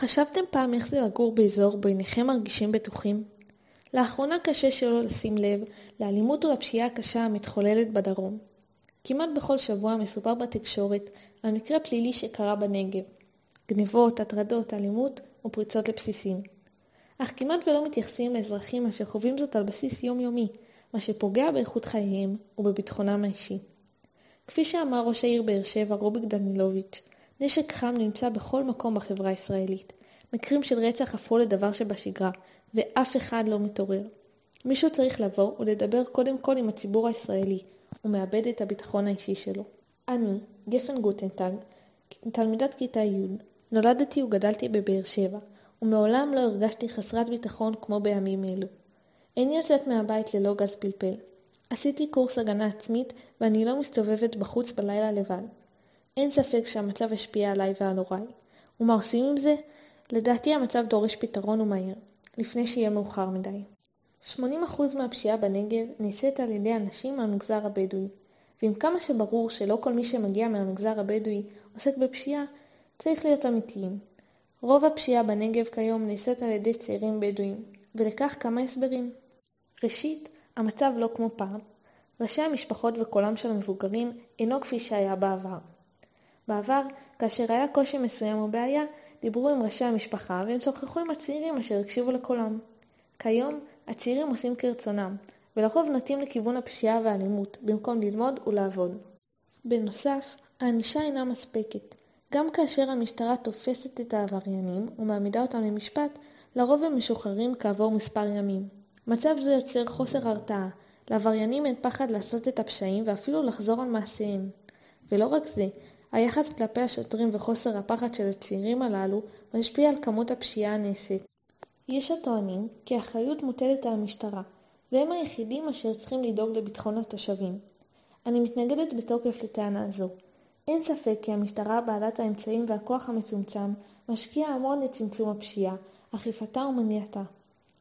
חשבתם פעם איך זה לגור באזור בו אינכם מרגישים בטוחים? לאחרונה קשה שלא לשים לב לאלימות ולפשיעה הקשה המתחוללת בדרום. כמעט בכל שבוע מסופר בתקשורת על מקרה פלילי שקרה בנגב. גנבות, הטרדות, אלימות ופריצות לבסיסים. אך כמעט ולא מתייחסים לאזרחים אשר חווים זאת על בסיס יומיומי, מה שפוגע באיכות חייהם ובביטחונם האישי. כפי שאמר ראש העיר באר שבע רוביק דנילוביץ', נשק חם נמצא בכל מקום בחברה הישראלית. מקרים של רצח הפכו לדבר שבשגרה, ואף אחד לא מתעורר. מישהו צריך לבוא ולדבר קודם כל עם הציבור הישראלי, ומאבד את הביטחון האישי שלו. אני, גפן גוטנטג, תלמידת כיתה י', נולדתי וגדלתי בבאר שבע, ומעולם לא הרגשתי חסרת ביטחון כמו בימים אלו. איני יוצאת מהבית ללא גז פלפל. עשיתי קורס הגנה עצמית, ואני לא מסתובבת בחוץ בלילה לבד. אין ספק שהמצב השפיע עליי ועל הוריי. ומה עושים עם זה? לדעתי המצב דורש פתרון ומהיר, לפני שיהיה מאוחר מדי. 80% מהפשיעה בנגב נעשית על ידי אנשים מהמגזר הבדואי, ועם כמה שברור שלא כל מי שמגיע מהמגזר הבדואי עוסק בפשיעה, צריך להיות אמיתיים. רוב הפשיעה בנגב כיום נעשית על ידי צעירים בדואים, ולכך כמה הסברים. ראשית, המצב לא כמו פעם. ראשי המשפחות וקולם של המבוגרים אינו כפי שהיה בעבר. בעבר, כאשר היה קושי מסוים או בעיה, דיברו עם ראשי המשפחה והם שוחחו עם הצעירים אשר הקשיבו לקולם. כיום, הצעירים עושים כרצונם, ולרוב נוטים לכיוון הפשיעה והאלימות, במקום ללמוד ולעבוד. בנוסף, הענישה אינה מספקת. גם כאשר המשטרה תופסת את העבריינים ומעמידה אותם למשפט, לרוב הם משוחררים כעבור מספר ימים. מצב זה יוצר חוסר הרתעה. לעבריינים אין פחד לעשות את הפשעים ואפילו לחזור על מעשיהם. ולא רק זה, היחס כלפי השוטרים וחוסר הפחד של הצעירים הללו משפיע על כמות הפשיעה הנעשית. יש הטוענים כי האחריות מוטלת על המשטרה, והם היחידים אשר צריכים לדאוג לביטחון התושבים. אני מתנגדת בתוקף לטענה זו. אין ספק כי המשטרה בעלת האמצעים והכוח המצומצם משקיעה המון לצמצום הפשיעה, אכיפתה ומניעתה.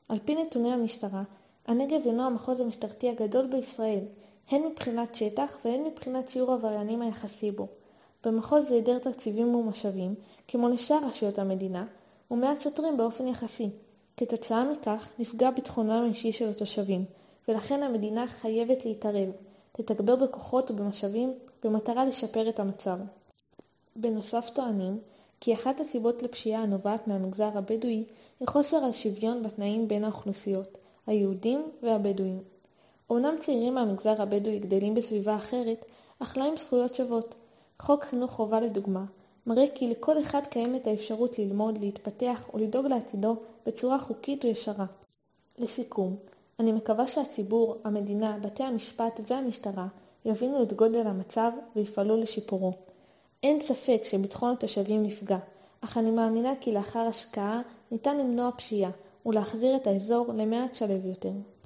על פי נתוני המשטרה, הנגב אינו המחוז המשטרתי הגדול בישראל, הן מבחינת שטח והן מבחינת שיעור העבריינים היחסי בו. במחוז זה היעדר תקציבים ומשאבים, כמו לשאר רשויות המדינה, ומעט שוטרים באופן יחסי. כתוצאה מכך נפגע ביטחונם האישי של התושבים, ולכן המדינה חייבת להתערב, לתגבר בכוחות ובמשאבים במטרה לשפר את המצב. בנוסף טוענים כי אחת הסיבות לפשיעה הנובעת מהמגזר הבדואי היא חוסר השוויון בתנאים בין האוכלוסיות, היהודים והבדואים. אמנם צעירים מהמגזר הבדואי גדלים בסביבה אחרת, אך להם זכויות שוות. חוק חינוך חובה לדוגמה, מראה כי לכל אחד קיימת האפשרות ללמוד, להתפתח ולדאוג לעתידו בצורה חוקית וישרה. לסיכום, אני מקווה שהציבור, המדינה, בתי המשפט והמשטרה יבינו את גודל המצב ויפעלו לשיפורו. אין ספק שביטחון התושבים נפגע, אך אני מאמינה כי לאחר השקעה ניתן למנוע פשיעה ולהחזיר את האזור למעט שלו יותר.